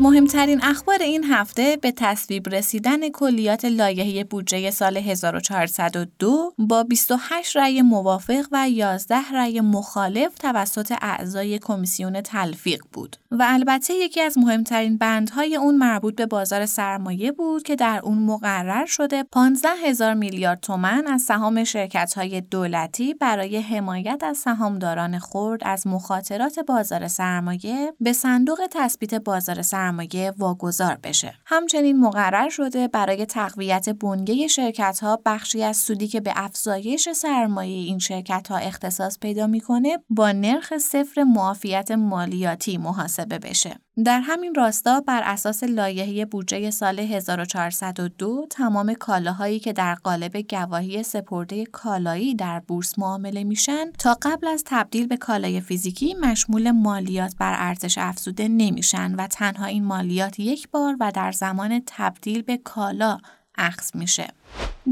مهمترین اخبار این هفته به تصویب رسیدن کلیات لایحه بودجه سال 1402 با 28 رأی موافق و 11 رأی مخالف توسط اعضای کمیسیون تلفیق بود. و البته یکی از مهمترین بندهای اون مربوط به بازار سرمایه بود که در اون مقرر شده 15 هزار میلیارد تومن از سهام شرکت های دولتی برای حمایت از سهامداران خرد از مخاطرات بازار سرمایه به صندوق تثبیت بازار سرمایه واگذار بشه. همچنین مقرر شده برای تقویت بنگه شرکت ها بخشی از سودی که به افزایش سرمایه این شرکت ها اختصاص پیدا می‌کنه با نرخ صفر معافیت مالیاتی محاسبه بشه. در همین راستا بر اساس لایحه بودجه سال 1402 تمام کالاهایی که در قالب گواهی سپرده کالایی در بورس معامله میشن تا قبل از تبدیل به کالای فیزیکی مشمول مالیات بر ارزش افزوده نمیشن و تنها این مالیات یک بار و در زمان تبدیل به کالا اخذ میشه.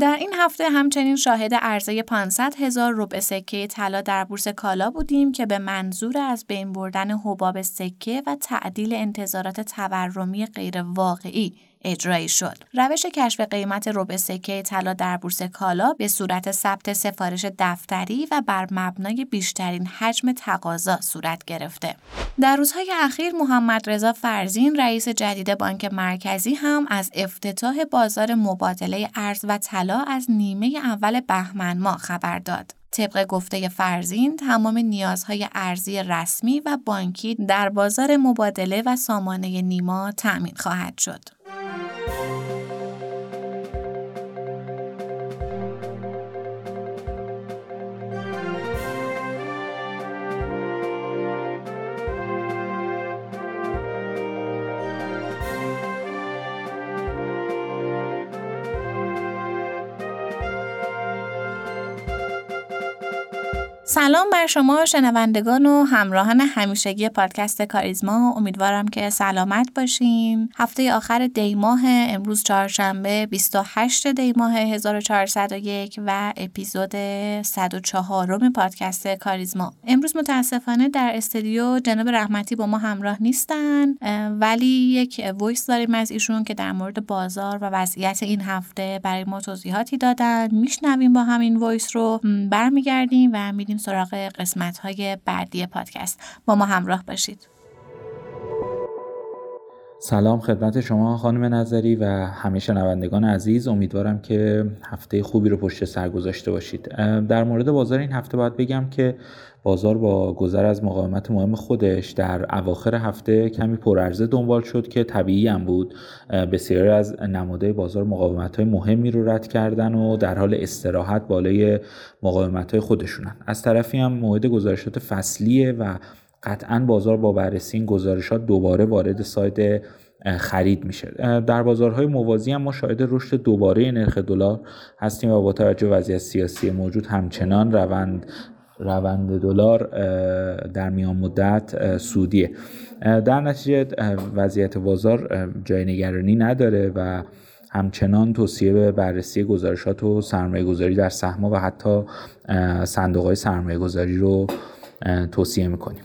در این هفته همچنین شاهد عرضه 500 هزار ربع سکه طلا در بورس کالا بودیم که به منظور از بین بردن حباب سکه و تعدیل انتظارات تورمی غیر واقعی اجرایی شد. روش کشف قیمت ربع سکه طلا در بورس کالا به صورت ثبت سفارش دفتری و بر مبنای بیشترین حجم تقاضا صورت گرفته. در روزهای اخیر محمد رضا فرزین رئیس جدید بانک مرکزی هم از افتتاح بازار مبادله ارز و طلا از نیمه اول بهمن ماه خبر داد. طبق گفته فرزین تمام نیازهای ارزی رسمی و بانکی در بازار مبادله و سامانه نیما تأمین خواهد شد. سلام بر شما شنوندگان و همراهان همیشگی پادکست کاریزما. امیدوارم که سلامت باشین. هفته آخر دی ماه امروز چهارشنبه 28 دی ماه 1401 و اپیزود 104 پادکست کاریزما. امروز متاسفانه در استودیو جناب رحمتی با ما همراه نیستن ولی یک وایس داریم از ایشون که در مورد بازار و وضعیت این هفته برای ما توضیحاتی دادن. میشنویم با هم این voice رو. برمیگردیم و میدیم سراغ قسمت های بعدی پادکست. با ما همراه باشید. سلام خدمت شما خانم نظری و همه شنوندگان عزیز. امیدوارم که هفته خوبی رو پشت سر گذاشته باشید. در مورد بازار این هفته باید بگم که بازار با گذر از مقاومت مهم خودش در اواخر هفته کمی پرعرضه دنبال شد که طبیعی هم بود. بسیاری از نماده بازار مقاومت های مهمی رو رد کردن و در حال استراحت بالای مقاومت های خودشونن. از طرفی هم موعد گزارشات فصلیه و قطعا بازار با بررسی این گزارشات دوباره وارد ساید خرید میشه. در بازارهای موازی هم ما شاهد رشد دوباره نرخ دلار هستیم و با توجه وضعیت سیاسی موجود همچنان روند روند دلار در میان مدت سودیه. در نتیجه وضعیت بازار جای نگرانی نداره و همچنان توصیه به بررسی گزارشات و سرمایه گذاری در سهم‌ها و حتی صندوق های سرمایه گذاری رو توصیه می‌کنیم.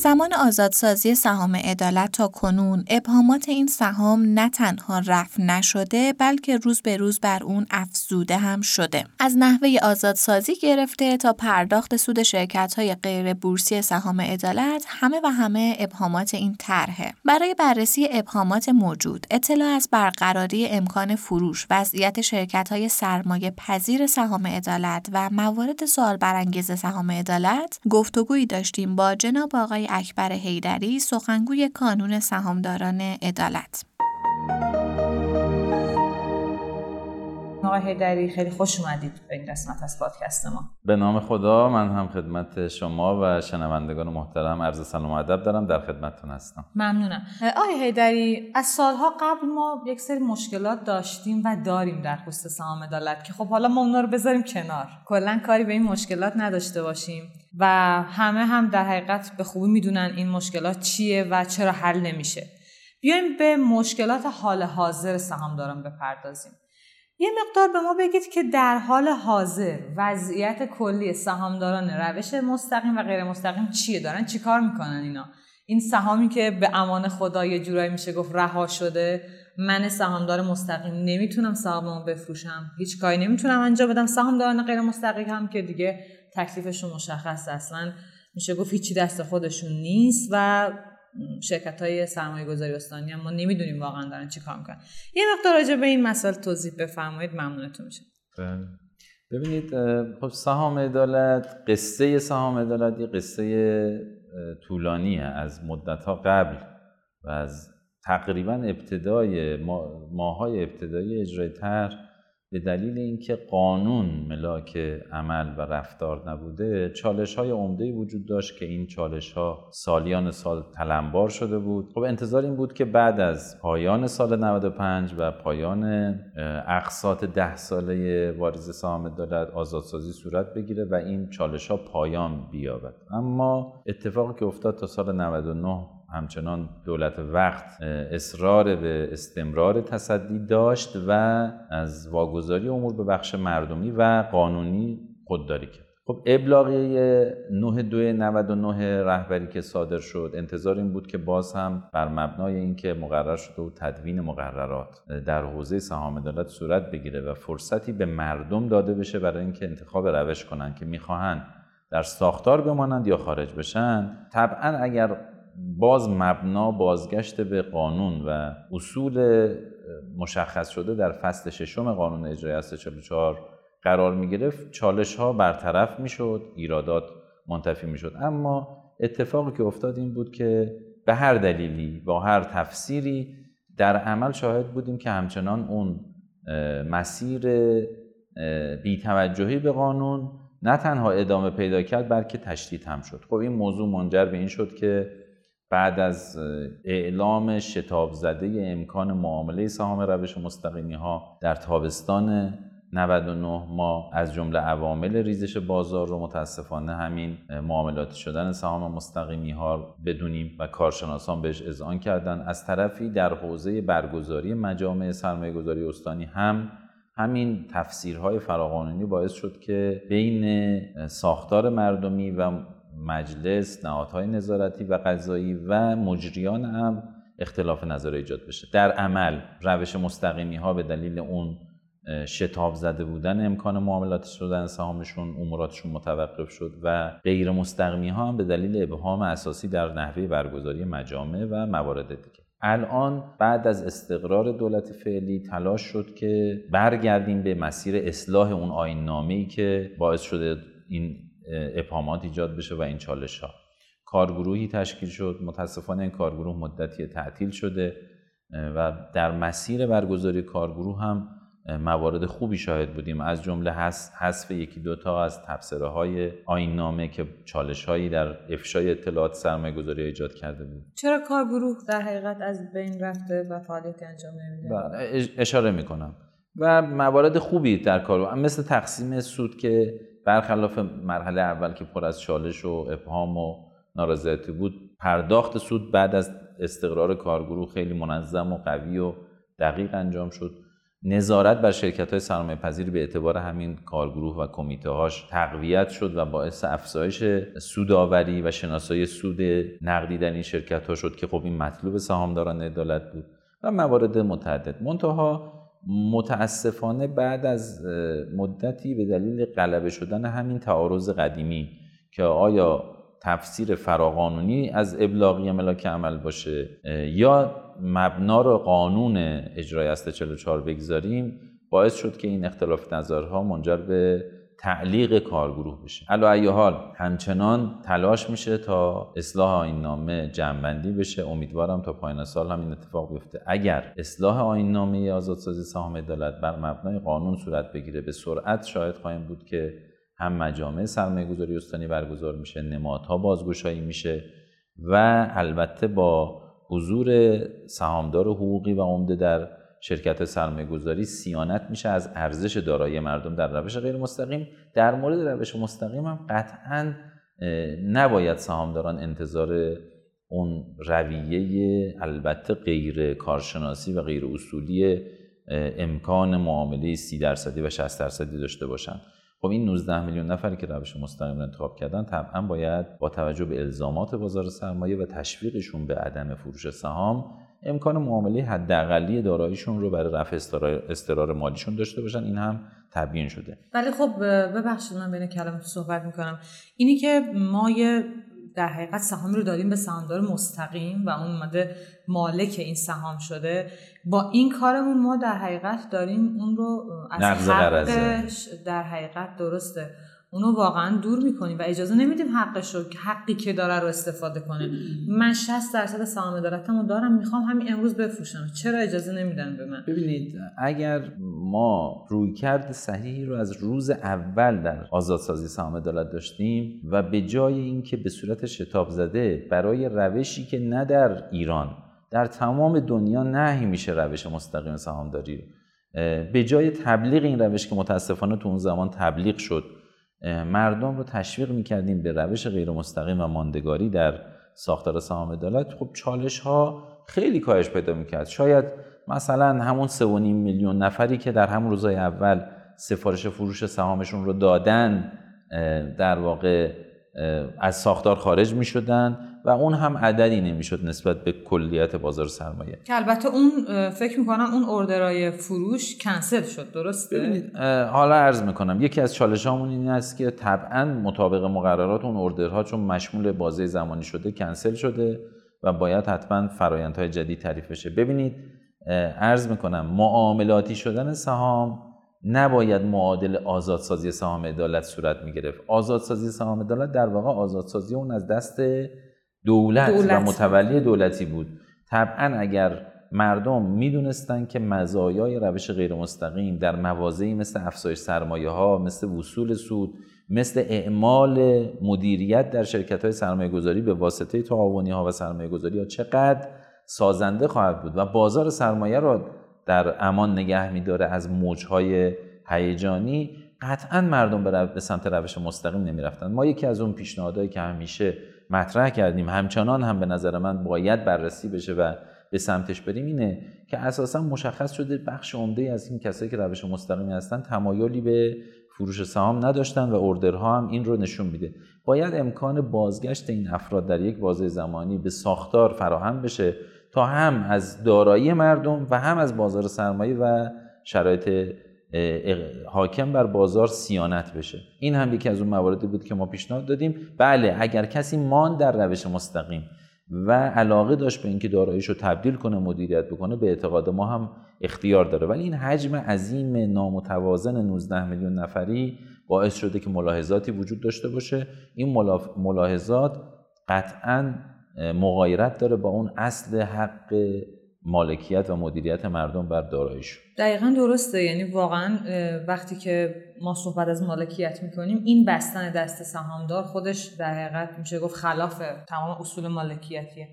از زمان آزادسازی سهام عدالت تا کنون ابهامات این سهام نه تنها رفع نشده بلکه روز به روز بر اون افزوده هم شده. از نحوه آزادسازی گرفته تا پرداخت سود شرکت های غیر بورسی سهام عدالت همه و همه ابهامات این طرحه. برای بررسی ابهامات موجود اطلاع از برقراری امکان فروش وضعیت شرکت های سرمایه پذیر سهام عدالت و موارد سوال برانگیز سهام عدالت گفتگویی داشتیم با جناب آقای اکبر حیدری سخنگوی کانون سهامداران عدالت. آقای هیدری خیلی خوش اومدید به این قسمت از پادکست ما. به نام خدا من هم خدمت شما و شنوندگان محترم عرض سلام و ادب دارم در خدمتتون هستم. ممنونم. آقای هیدری از سالها قبل ما یک سری مشکلات داشتیم و داریم در خصوص سهام عدالت که خب حالا ما اونا رو بذاریم کنار. کلا کاری به این مشکلات نداشته باشیم و همه هم در حقیقت به خوبی می‌دونن این مشکلات چیه و چرا حل نمیشه. بیایم به مشکلات حال حاضر سهامداران بپردازیم. یه مقدار به ما بگید که در حال حاضر وضعیت کلی سهامداران روش مستقیم و غیر مستقیم چیه؟ دارن چیکار می‌کنن اینا؟ این سهامی که به امان خدا یه جورایی میشه گفت رها شده من سهامدار مستقیم نمی‌تونم سهاممو بفروشم. هیچ کاری نمی‌تونم انجام بدم. سهامداران غیر مستقیم هم که دیگه تکلیفشون مشخص اصلا میشه گفت هیچی دست خودشون نیست و شرکت های سرمایه گذاری استانی هم ما نمی‌دونیم واقعا دارن چی کار می‌کنن یه مقدار راجع به این مسئله توضیح بفرمایید ممنونتون میشه بله. ببینید خب سهام عدالت قصه سهام عدالت یه قصه طولانیه از مدت ها قبل و از تقریبا ابتدای ماهای ابتدایی اجرای طرح به دلیل اینکه قانون ملاک عمل و رفتار نبوده چالش های عمده وجود داشت که این چالش ها سالیان سال تلمبار شده بود. خب انتظار این بود که بعد از پایان سال 95 و پایان اقساط ده ساله واریز سهام دولت آزادسازی صورت بگیره و این چالش ها پایان بیابد. اما اتفاقی که افتاد تا سال 99 همچنان دولت وقت اصرار به استمرار تصدی داشت و از واگذاری امور به بخش مردمی و قانونی خودداری کرد. خب ابلاغیه 9299 رهبری که صادر شد انتظار این بود که باز هم بر مبنای اینکه مقرر شده و تدوین مقررات در حوزه سهام عدالت صورت بگیره و فرصتی به مردم داده بشه برای اینکه انتخاب روش کنند که می‌خواهند در ساختار بمانند یا خارج بشن طبعا اگر باز مبنا بازگشت به قانون و اصول مشخص شده در فصل ششم قانون اجرایی از 44 قرار می گرفت چالش ها برطرف می شد ایرادات منتفی می شد اما اتفاقی که افتاد این بود که به هر دلیلی با هر تفسیری در عمل شاهد بودیم که همچنان اون مسیر بیتوجهی به قانون نه تنها ادامه پیدا کرد بلکه تشدید هم شد. خب این موضوع منجر به این شد که بعد از اعلام شتاب زده امکان معامله سهام روش مستقیمی ها در تابستان 99 ما از جمله عوامل ریزش بازار رو متاسفانه همین معاملات شدن سهام مستقیمی ها بدونیم و کارشناسان بهش اذعان کردن. از طرفی در حوزه برگزاری مجامع سرمایه گذاری استانی هم همین تفسیرهای فراقانونی باعث شد که بین ساختار مردمی و مجلس نهادهای نظارتی و قضایی و مجریان هم اختلاف نظر ایجاد بشه. در عمل روش مستقیمی ها به دلیل اون شتاب زده بودن امکان معاملات شدن سهامشون اموراتشون متوقف شد و غیر مستقیمی ها هم به دلیل ابهام اساسی در نحوه برگزاری مجامع و موارد دیگه. الان بعد از استقرار دولت فعلی تلاش شد که برگردیم به مسیر اصلاح اون آین ای که باعث شده این ابهامات ایجاد بشه و این چالش ها کارگروهی تشکیل شد. متاسفانه این کارگروه مدتی تعطیل شده و در مسیر برگزاری کارگروه هم موارد خوبی شاهد بودیم. از جمله حذف یکی دوتا از تبصره های آین نامه که چالش هایی در افشای اطلاعات سرمایه گذاری ایجاد کرده بود. چرا کارگروه در حقیقت از بین رفته و فعالیت انجام نمیده؟ بله، اشاره می‌کنم. و موارد خوبی در کار مثل تقسیم سود که برخلاف مرحله اول که پر از چالش و ابهام و نارضایتی بود پرداخت سود بعد از استقرار کارگروه خیلی منظم و قوی و دقیق انجام شد. نظارت بر شرکت های سرمایه پذیر به اعتبار همین کارگروه و کمیته هاش تقویت شد و باعث افزایش سوداوری و شناسایی سود نقدی در این شرکت ها شد که خب این مطلوب سهامداران عدالت بود و موارد متعدد. منتها متاسفانه بعد از مدتی به دلیل غلبه شدن همین تعارض قدیمی که آیا تفسیر فراقانونی از ابلاغی ملاک عمل باشه یا مبنا رو قانون اجرای اصل 44 بگذاریم باعث شد که این اختلاف نظرها منجر به تعلیق کارگروه بشه. علا ای حال همچنان تلاش میشه تا اصلاح آین نامه جمعبندی بشه. امیدوارم تا پایان سال هم این اتفاق بیفته. اگر اصلاح آین نامه آزادسازی سهام عدالت بر مبنای قانون صورت بگیره به سرعت شاهد خواهیم بود که هم مجامع سرمایه گذاری استانی برگزار میشه نمادها بازگشایی میشه و البته با حضور سهامدار حقوقی و عمده در شرکت سرمایه گذاری سیانت میشه از ارزش دارایی مردم در روش غیر مستقیم در مورد روش مستقیم هم قطعا نباید سهامداران انتظار اون رویه البته غیر کارشناسی و غیر اصولی امکان معامله 30 درصدی و 60 درصدی داشته باشند. خب این 19 میلیون نفری که روش مستقیم رو انتخاب کردن طبعا باید با توجه به الزامات بازار سرمایه و تشویقشون به عدم فروش سهام امکان معامله حداقلی داراییشون رو برای رفع استرار مالیشون داشته باشن این هم تبیین شده. ولی خب ببخشید من بین کلمات صحبت می‌کنم. اینی که ما یه در حقیقت سهام رو دادیم به سهامدار مستقیم و اون اومده مالک این سهام شده با این کارمون ما در حقیقت داریم اون رو از حقش در حقیقت درسته. اونو واقعا دور می‌کنیم و اجازه نمیدیم حقش رو حقی که داره رو استفاده کنه. من 60 درصد سهام دارتمو دارم می‌خوام همین امروز بفروشم. چرا اجازه نمیدن به من؟ ببینید اگر ما رویکرد صحیحی رو از روز اول در آزادسازی سهام عدالت داشتیم و به جای اینکه به صورت شتاب زده برای روشی که نه در ایران در تمام دنیا نهی میشه روش مستقیم سهامداری به جای تبلیغ این روش که متاسفانه تو اون زمان تبلیغ شد مردم رو تشویق می‌کردیم به روش غیر مستقیم و ماندگاری در ساختار سهام عدالت. خب چالش ها خیلی کاهش پیدا می‌کرد. شاید مثلا همون 3.5 میلیون نفری که در همون روزهای اول سفارش فروش سهامشون رو دادن در واقع از ساختار خارج می شدن و اون هم عددی نمی‌شد نسبت به کلیت بازار سرمایه. که البته اون فکر می‌کنم اون اوردرای فروش کنسل شد درسته؟ ببینید حالا عرض می‌کنم یکی از چالش همون این است که طبعا مطابق مقررات اون اوردرها چون مشمول بازه زمانی شده کنسل شده و باید حتما فرایندهای جدید تعریف بشه. ببینید عرض می‌کنم معاملاتی شدن سهام نباید معادل آزادسازی سهام عدالت صورت می‌گرفت. آزادسازی سهام عدالت در واقع آزادسازی اون از دست دولت, دولت, و متولی دولتی بود. طبعا اگر مردم می‌دونستند که مزایای روش غیر مستقیم در موازی مثل افزایش سرمایه ها مثل وصول سود مثل اعمال مدیریت در شرکت های سرمایه گذاری به واسطه تعاونی ها و سرمایه گذاری ها چقدر سازنده خواهد بود و بازار سرمایه را در امان نگه میداره از موجهای هیجانی. قطعا مردم به سمت روش مستقیم نمی‌رفتن. ما یکی از اون پیشنهادهایی که همیشه مطرح کردیم همچنان هم به نظر من باید بررسی بشه و به سمتش بریم اینه که اساسا مشخص شده بخش عمده از این کسایی که روش مستقیمی هستن تمایلی به فروش سهام نداشتن و اوردرها هم این رو نشون میده. باید امکان بازگشت این افراد در یک بازه زمانی به ساختار فراهم بشه تا هم از دارایی مردم و هم از بازار سرمایه و شرایط حاکم بر بازار سیانت بشه. این هم یکی از اون مواردی بود که ما پیشنهاد دادیم. بله اگر کسی مان در روش مستقیم و علاقه داشت به اینکه داراییش رو تبدیل کنه مدیریت بکنه به اعتقاد ما هم اختیار داره. ولی این حجم عظیم نامتوازن 19 میلیون نفری باعث شده که ملاحظاتی وجود داشته باشه. این ملاحظات قطعا مغایرت داره با اون اصل حق مالکیت و مدیریت مردم بر داراییش دقیقا درسته. یعنی واقعا وقتی که ما صحبت از مالکیت می‌کنیم این بستن دست سهامدار خودش در حقیقت میشه گفت خلاف تمام اصول مالکیتیه.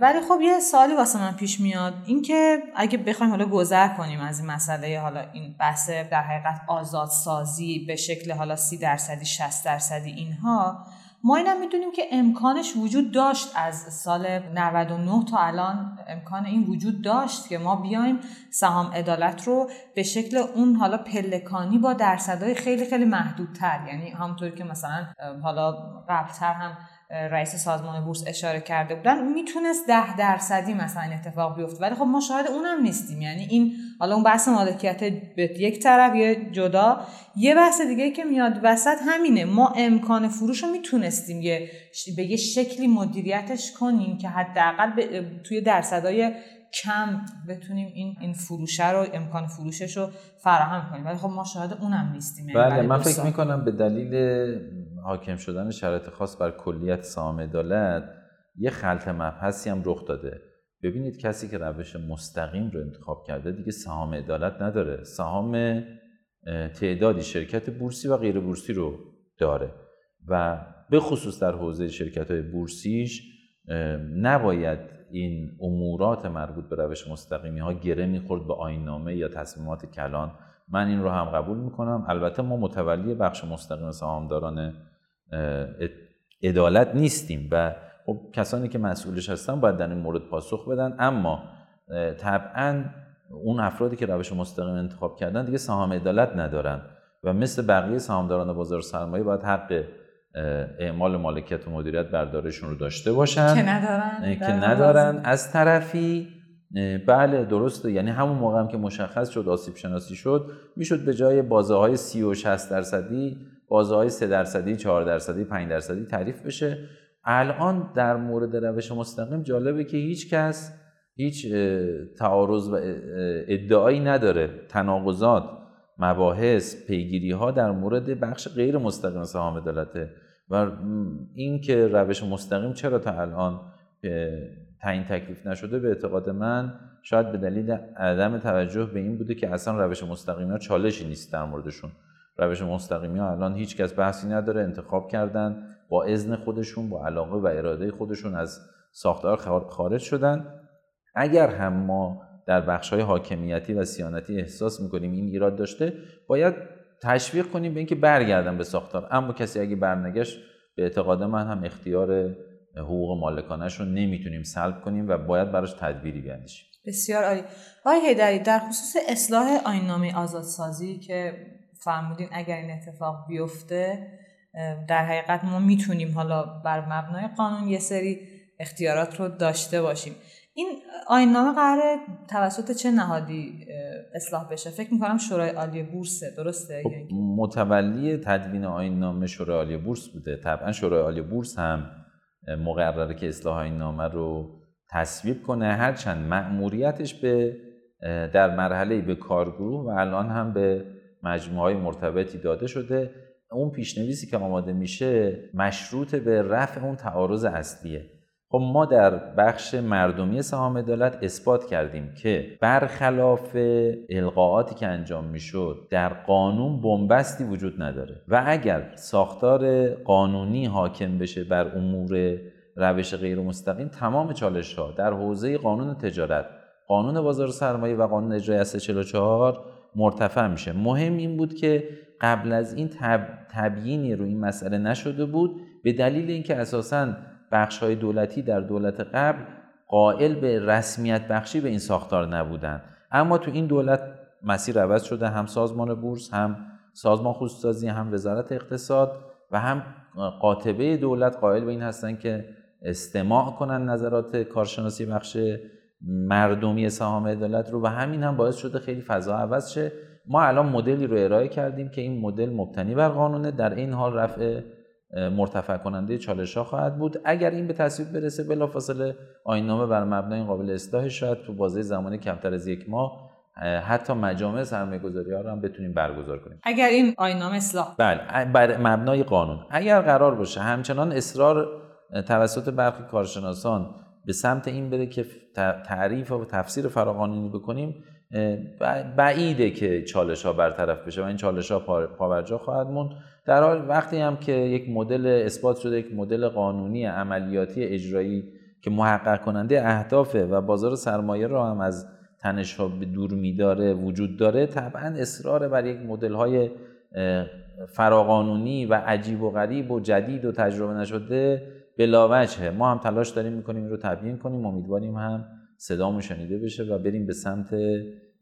ولی خب یه سالی واسه من پیش میاد. اینکه اگه بخوایم حالا گذر کنیم از این مسئله حالا این بحث در حقیقت آزادسازی به شکل حالا سی درصدی 60 درصدی اینها ما اینم می‌دونیم که امکانش وجود داشت از سال 99 تا الان امکان این وجود داشت که ما بیایم سهام عدالت رو به شکل اون حالا پلکانی با درصدهای خیلی خیلی محدودتر. یعنی همونطوری که مثلا حالا قبلتر هم رئیس سازمان بورس اشاره کرده بودن می‌تونست ده درصدی مثلا این اتفاق بیفته. ولی خب ما شاهد اونم نیستیم. یعنی این حالا اون بحث مالکیت به یک طرف یه جدا یه بحث دیگه که میاد وسط همینه. ما امکان فروش رو می‌تونستیم یه به یه شکلی مدیریتش کنیم که حداقل توی درصدهای کم بتونیم این این فروشه رو امکان فروشش رو فراهم کنیم. ولی خب ما شاهد اونم نیستیم. یعنی بله من فکر می‌کنم به دلیل حاکم شدن شرایط خاص بر کلیت سهام عدالت یه خلط مبحثی هم رخ داده. ببینید کسی که روش مستقیم رو انتخاب کرده دیگه سهام عدالت نداره. سهام تعدادی شرکت بورسی و غیر بورسی رو داره. و به خصوص در حوزه شرکت های بورسیش نباید این امورات مربوط به روش مستقیمی ها گره می‌خورد به آینامه یا تصمیمات کلان. من این رو هم قبول می‌کنم. البته ما متولی بخش مستقیم سهامداران عدالت نیستیم و خب کسانی که مسئولش هستن باید در این مورد پاسخ بدن. اما طبعا اون افرادی که روش مستقیم انتخاب کردن دیگه سهام عدالت ندارن و مثل بقیه سهامداران بازار سرمایه باید حق اعمال مالکیت و مدیریت بردارشون رو داشته باشن. که ندارن. که ندارن. از طرفی بله درسته. یعنی همون موقع هم که مشخص شد آسیب شناسی شد می‌شد به جای بازه های 30 و 60 درصدی بازه های 3 درصدی 4 درصدی 5 درصدی تعریف بشه. الان در مورد روش مستقیم جالبه که هیچ کس هیچ تعارض و ادعایی نداره. تناقضات. مباحث پیگیری ها در مورد بخش غیر مستقیم سهام عدالته و این که روش مستقیم چرا تا الان تعیین تکلیف نشده به اعتقاد من شاید به دلیل عدم توجه به این بوده که اصلا روش مستقیمی ها چالشی نیست در موردشون. روش مستقیمی ها الان هیچ کس بحثی نداره انتخاب کردن با اذن خودشون با علاقه و اراده خودشون از ساختار خارج شدن. اگر هم ما در بخش های حاکمیتی و سیانتی احساس می‌کنیم این ایراد داشته باید تشویق کنیم به اینکه برگردن به ساختار. اما کسی اگه برنگشت به اعتقاد من هم اختیار حقوق مالکانش رو نمی‌تونیم سلب کنیم و باید براش تدبیری بیاندیشیم. بسیار عالی. آقای هیدری در خصوص اصلاح آینامه آزادسازی که فرمودین اگر این اتفاق بیفته در حقیقت ما می‌تونیم حالا بر مبنای قانون یه سری اختیارات رو داشته باشیم. این آینامه قراره توسط چه نهادی اصلاح بشه؟ فکر می‌کنم شورای عالی بورسه درسته؟ خب متولی تدوین آینامه شورای عالی بورس بوده. طبعا شورای عالی بورس هم مقرره که اصلاح آینامه رو تصویب کنه. هرچند مأموریتش به در مرحله به کارگروه و الان هم به مجموعه های مرتبطی داده شده. اون پیشنویسی که آماده میشه مشروط به رفع اون تعارض اصلیه. خب ما در بخش مردمی سهام عدالت اثبات کردیم که برخلاف القاعاتی که انجام می‌شد در قانون بنبستی وجود نداره. و اگر ساختار قانونی حاکم بشه بر امور روش غیر مستقیم تمام چالش ها در حوزه قانون تجارت قانون بازار سرمایه و قانون اجرای اس 44 مرتفع میشه. مهم این بود که قبل از این تب... تبیینی رو این مسئله نشده بود به دلیل اینکه اساساً بخش های دولتی در دولت قبل قائل به رسمیت بخشی به این ساختار نبودن اما تو این دولت مسیر عوض شده هم سازمان بورس هم سازمان خصوصی هم وزارت اقتصاد و هم قاطبه دولت قائل به این هستن که استماع کنن نظرات کارشناسی بخش مردمی سهام عدالت رو و همین هم باعث شده خیلی فضا عوض شه. ما الان مدلی رو ارائه کردیم که این مدل مبتنی بر قانونه در این حال رفع مرتفع کننده چالش ها خواهد بود. اگر این به تصویب برسه بلافاصله آینامه بر مبنای قابل اصلاح شاید تو بازه زمانی کمتر از یک ماه حتی مجامع سرمایه گذاری ها رو هم بتونیم برگزار کنیم. اگر این آینامه اصلاح بله بر مبنای قانون. اگر قرار باشه همچنان اصرار توسط برخی کارشناسان به سمت این بره که تعریف و تفسیر فراقانونی بکنیم بعیده که چالش ها برطرف بشه و این چالش ها پاورجا خواهد موند. در حال وقتی هم که یک مدل اثبات شده یک مدل قانونی عملیاتی اجرایی که محقق کننده اهدافه و بازار سرمایه رو هم از تنش ها به دور میداره وجود داره طبعا اصرار بر یک مدل های فراقانونی و عجیب و غریب و جدید و تجربه نشده بلاوجهه ما هم تلاش داریم می‌کنیم رو تبیین کنیم. امیدواریم هم صدامون شنیده بشه و بریم به سمت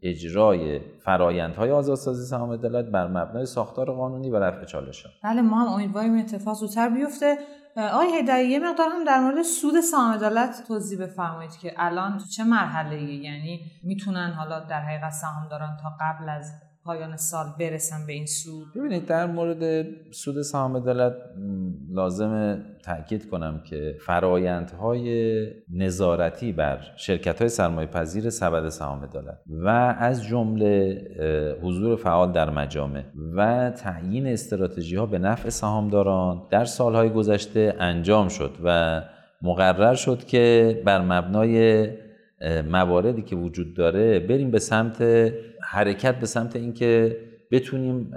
اجرای فرایندهای آزادسازی سهام عدالت بر مبنای ساختار قانونی و رفع چالش. بله ما هم امیدواریم اتفاق زودتر بیفته. آقای هیدری یه مقدار هم در مورد سود سهام عدالت توضیح بفرمایید که الان تو چه مرحله یعنی می‌تونن حالا در حقیقت سهامداران تا قبل از پایان سال برسن به این سود؟ ببینید در مورد سود سهام عدالت لازم تاکید کنم که فرایندهای نظارتی بر شرکت های سرمایه پذیر سبد سهام عدالت و از جمله حضور فعال در مجامع و تعیین استراتژی ها به نفع سهامداران در سالهای گذشته انجام شد و مقرر شد که بر مبنای مواردی که وجود داره بریم به سمت حرکت به سمت اینکه بتونیم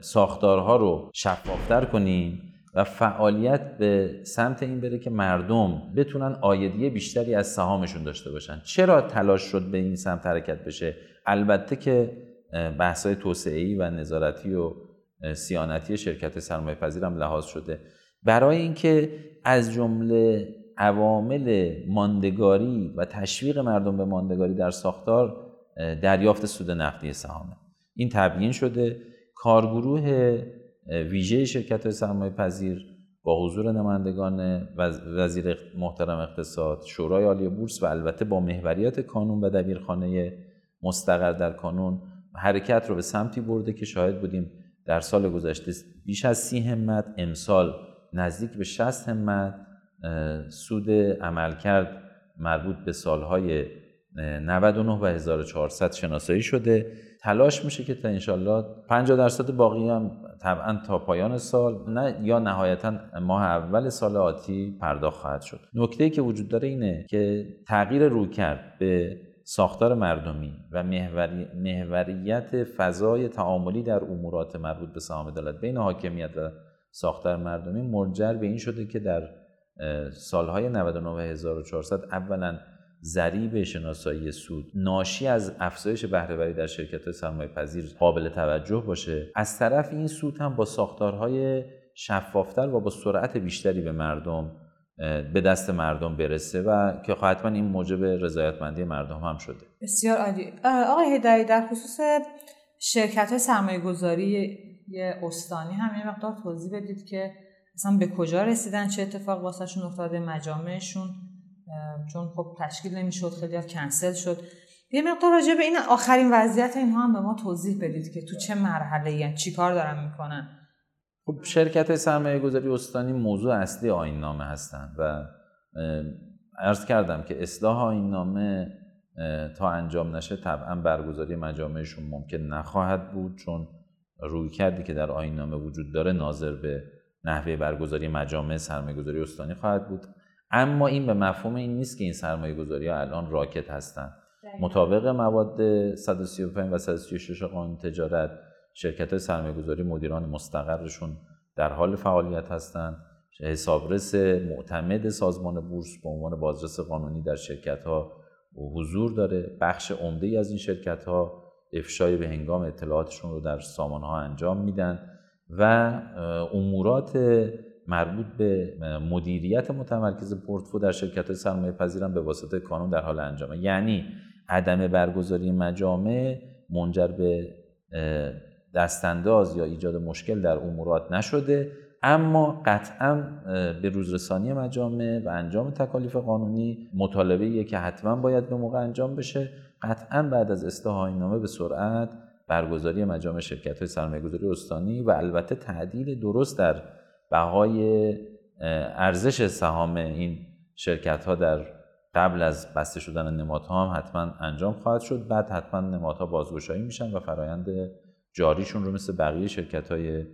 ساختارها رو شفافتر کنیم و فعالیت به سمت این بره که مردم بتونن آیدیه بیشتری از سهامشون داشته باشن. چرا تلاش شد به این سمت حرکت بشه؟ البته که بحث‌های توسعه‌ای و نظارتی و سیانتی شرکت سرمایه پذیرم لحاظ شده. برای اینکه از جمله عوامل ماندگاری و تشویق مردم به ماندگاری در ساختار دریافت سود نقدی سهامه. این تبیین شده. کارگروه ویژه شرکت سرمایه پذیر با حضور نمایندگان وزیر محترم اقتصاد شورای عالی بورس و البته با محوریت کانون و دبیرخانه مستقر در کانون حرکت رو به سمتی برده که شاهد بودیم در سال گذشته بیش از سی همت امسال نزدیک به 60 همت سود عملکرد مربوط به سالهای 99 و 1400 شناسایی شده. تلاش میشه که تا انشالله 50 درصد باقی هم طبعا تا پایان سال نه یا نهایتا ماه اول سال آتی پرداخت خواهد شد. نکته که وجود داره اینه که تغییر روی کرد به ساختار مردمی و محوری، محوریت فضای تعاملی در امورات مربوط به سهام عدالت بین حاکمیت و ساختار مردمی منجر به این شده که در سالهای 99 و 1400 اولا ضریب شناسایی سود ناشی از افزایش بهرهوری در شرکت سرمایه پذیر قابل توجه باشه. از طرف این سود هم با ساختارهای شفافتر و با سرعت بیشتری به مردم به دست مردم برسه و که حتما این موجب رضایتمندی مردم هم شده. بسیار عالی. آقای هدایی در خصوص شرکت سرمایه گذاری استانی هم یه مقدار توضیح بدید که مثلا به کجا رسیدن؟ چه اتفاق واسهشون افتاده مجامعشون؟ چون خب تشکیل نمی‌شد خیلی کنسل شد. یه مقدار راجع به این آخرین وضعیت اینها هم به ما توضیح بدید که تو چه مرحله یعنی چی کار دارن می‌کنن؟ خب شرکت سرمایه گذاری استانی موضوع اصلی آین نامه هستند و عرض کردم که اصلاح آین نامه تا انجام نشه طبعا برگزاری مجامعشون ممکن نخواهد بود چون روی کردی که در آین نامه وجود داره ناظر به نحوه برگزاری مجامع سرمایه گذاری استانی خواهد بود. اما این به مفهوم این نیست که این سرمایه گذاری ها الان راکت هستند مطابق مواد 135 و 136 قانون تجارت شرکت های سرمایه گذاری مدیران مستقرشون در حال فعالیت هستند. حسابرس معتمد سازمان بورس به عنوان بازرس قانونی در شرکت ها حضور داره. بخش عمده ای از این شرکت ها افشای به هنگام اطلاعاتشون رو در سامان ها انجام میدن. و امورات مربوط به مدیریت متمرکز پورتفو در شرکت سرمایه پذیرم به واسطه کانون در حال انجامه. یعنی عدم برگزاری مجامع منجر به دستانداز یا ایجاد مشکل در امورات نشده. اما قطعا به روزرسانی مجامع و انجام تکالیف قانونی مطالبه که حتما باید به موقع انجام بشه. قطعا بعد از اصلاح نامه به سرعت برگزاری مجامع شرکت های سرمایه گذاری استانی و البته تعدیل درست در بهای ارزش سهام این شرکت ها در قبل از بسته شدن نمادها هم حتما انجام خواهد شد. بعد حتما نمادها بازگشایی میشن و فرایند جاریشون رو مثل بقیه شرکت های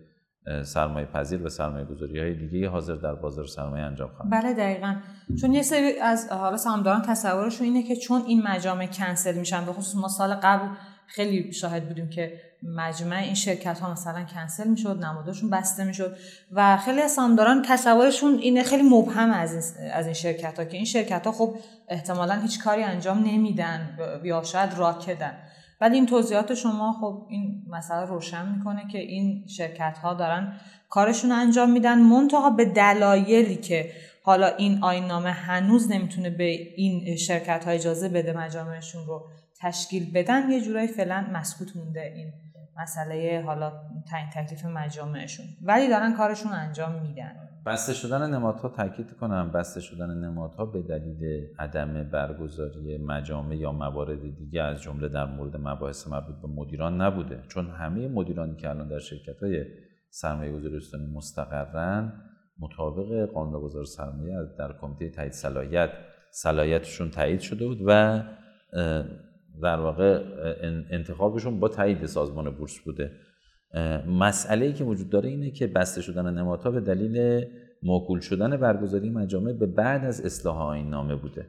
سرمایه پذیر و سرمایه گذاری های دیگه حاضر در بازار سرمایه انجام خواهد بله دقیقا. چون یه سری از حالا سهامداران تصورشون اینه که چون این مجامع کنسل میشن به خصوص ما سال قبل خیلی شاهد بودیم که مجمع این شرکت ها مثلا کنسل می‌شد نمادشون بسته می‌شد و خیلی از سامداران تصورشون اینه خیلی مبهم از این, از این شرکت ها که این شرکت ها خب احتمالا هیچ کاری انجام نمیدن یا شاید راکدن. ولی این توضیحات شما خب این مسئله روشن می‌کنه که این شرکت ها دارن کارشون انجام میدن منتها به دلایلی که حالا این آین نامه هنوز نمی‌تونه به این شرکت ها اجازه بده مجامعشون رو تشکیل بدن یه جورایی فعلا مسکوت مونده این مسئله حالا تعیین تکلیف مجامعشون. ولی دارن کارشون انجام میدن. بسته شدن نمادها تاکید کنم. بسته شدن نمادها به دلیل عدم برگزاری مجامع یا موارد دیگه از جمله در مورد مباحث مربوط به مدیران نبوده. چون همه مدیرانی که الان در شرکت های سرمایه گذاری مستقرن مطابق قانون بازار سرمایه در کمیته تایید صلاحیت صلاحیتشون تایید شده بود و در واقع انتخابشون با تایید سازمان بورس بوده. مسئله ای که وجود داره اینه که بسته شدن نمادها به دلیل موکول شدن برگزاری مجامع به بعد از اصلاح آین نامه بوده.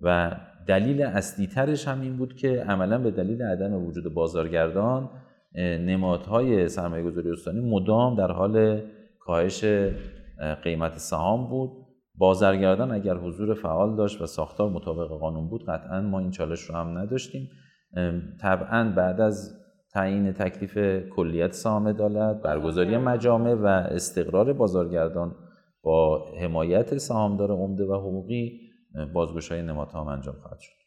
و دلیل اصلی ترش هم این بود که عملا به دلیل عدم وجود بازارگردان نمادهای سرمایه گذاری استانی مدام در حال کاهش قیمت سهام بود. بازرگردان اگر حضور فعال داشت و ساختار مطابق قانون بود قطعا ما این چالش رو هم نداشتیم. طبعا بعد از تعیین تکلیف کلیت سهام عدالت برگزاری مجامع و استقرار بازارگردان با حمایت سهامدار عمده و حقوقی بازگشایی نمادها هم انجام خواهد شد.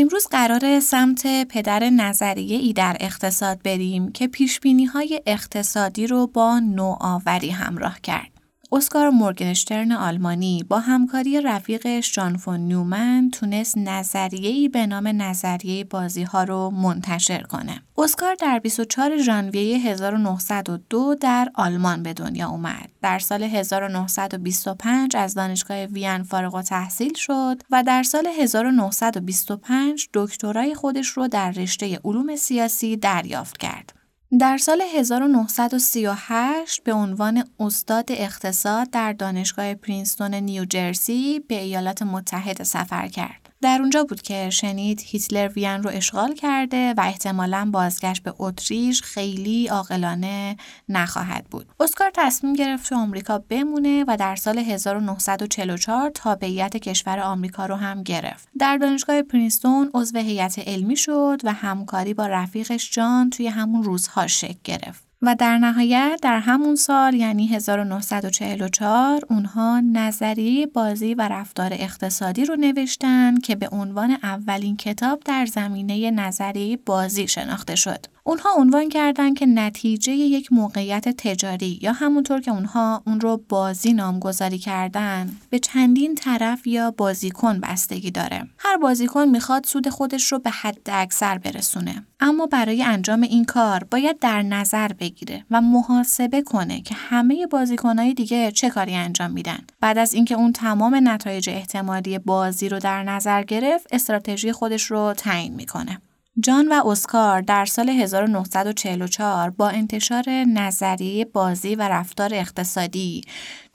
امروز قرار سمت پدر نظریه ای در اقتصاد بریم که پیشبینی های اقتصادی رو با نوآوری همراه کرد. اسکار مورگنشترن آلمانی با همکاری رفیقش جان فون نیومن تونست نظریه‌ای به نام نظریه بازی ها رو منتشر کنه. اسکار در 24 ژانویه 1902 در آلمان به دنیا اومد. در سال 1925 از دانشگاه وین فارغ و تحصیل شد و در سال 1925 دکترای خودش رو در رشته علوم سیاسی دریافت کرد. در سال 1938 به عنوان استاد اقتصاد در دانشگاه پرینستون نیوجرسی به ایالات متحده سفر کرد. در اونجا بود که شنید هیتلر وین رو اشغال کرده و احتمالا بازگشت به اتریش خیلی عاقلانه نخواهد بود. اسکار تصمیم گرفت تو آمریکا بمونه و در سال 1944 تابعیت کشور آمریکا رو هم گرفت. در دانشگاه پرینستون عضو هیئت علمی شد و همکاری با رفیقش جان توی همون روزها شکل گرفت. و در نهایت در همون سال یعنی 1944 اونها نظریه بازی و رفتار اقتصادی رو نوشتن که به عنوان اولین کتاب در زمینه نظریه بازی شناخته شد. اونها عنوان کردن که نتیجه یک موقعیت تجاری یا همونطور که اونها اون رو بازی نامگذاری کردن به چندین طرف یا بازیکن بستگی داره. هر بازیکن می‌خواد سود خودش رو به حد اکثر برسونه. اما برای انجام این کار باید در نظر بگیره و محاسبه کنه که همه بازیکنهای دیگه چه کاری انجام میدن. بعد از اینکه اون تمام نتایج احتمالی بازی رو در نظر گرفت، استراتژی خودش رو تعیین می‌کنه. جان و اسکار در سال 1944 با انتشار نظریه بازی و رفتار اقتصادی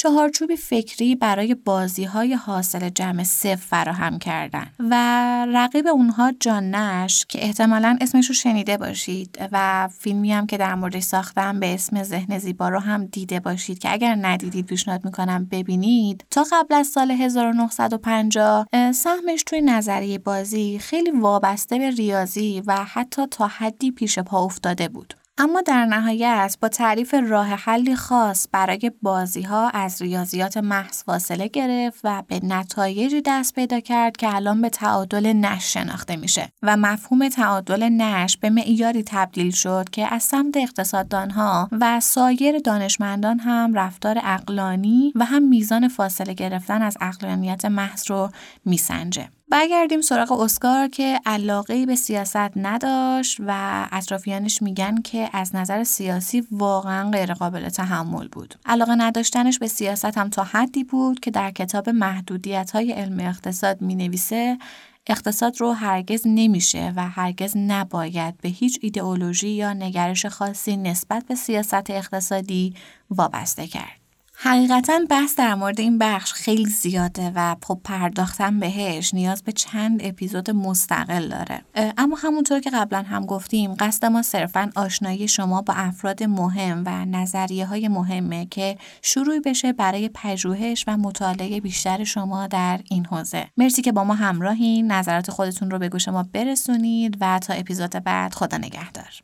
چهارچوبی فکری برای بازی های حاصل جمع صفر فراهم کردن و رقیب اونها جان نش که احتمالا اسمش رو شنیده باشید و فیلمی هم که در مورد ساختم به اسم ذهن زیبا رو هم دیده باشید که اگر ندیدید پیشنهاد می‌کنم ببینید تا قبل از سال 1950 سهمش توی نظریه بازی خیلی وابسته به ریاضی و حتی تا حدی پیش پا افتاده بود. اما در نهایت با تعریف راه حلی خاص برای بازی ها از ریاضیات محض فاصله گرفت و به نتایجی دست پیدا کرد که الان به تعادل نش شناخته میشه و مفهوم تعادل نش به معیاری تبدیل شد که از سمت ها و سایر دانشمندان هم رفتار اقلانی و هم میزان فاصله گرفتن از اقلانیت محض رو میسنجه. برگردیم سراغ اسکار که علاقه به سیاست نداشت و اطرافیانش میگن که از نظر سیاسی واقعا غیر قابل تحمل بود. علاقه نداشتنش به سیاست هم تا حدی بود که در کتاب محدودیت های علم اقتصاد می نویسه اقتصاد رو هرگز نمیشه و هرگز نباید به هیچ ایدئولوژی یا نگرش خاصی نسبت به سیاست اقتصادی وابسته کرد. حقیقتا بحث در مورد این بخش خیلی زیاده و خب پرداختن بهش نیاز به چند اپیزود مستقل داره. اما همونطور که قبلا هم گفتیم قصد ما صرفا آشنایی شما با افراد مهم و نظریه های مهمه که شروع بشه برای پژوهش و مطالعه بیشتر شما در این حوزه. مرسی که با ما همراهین. نظرات خودتون رو به گوش ما برسونید و تا اپیزود بعد خدا نگهدار.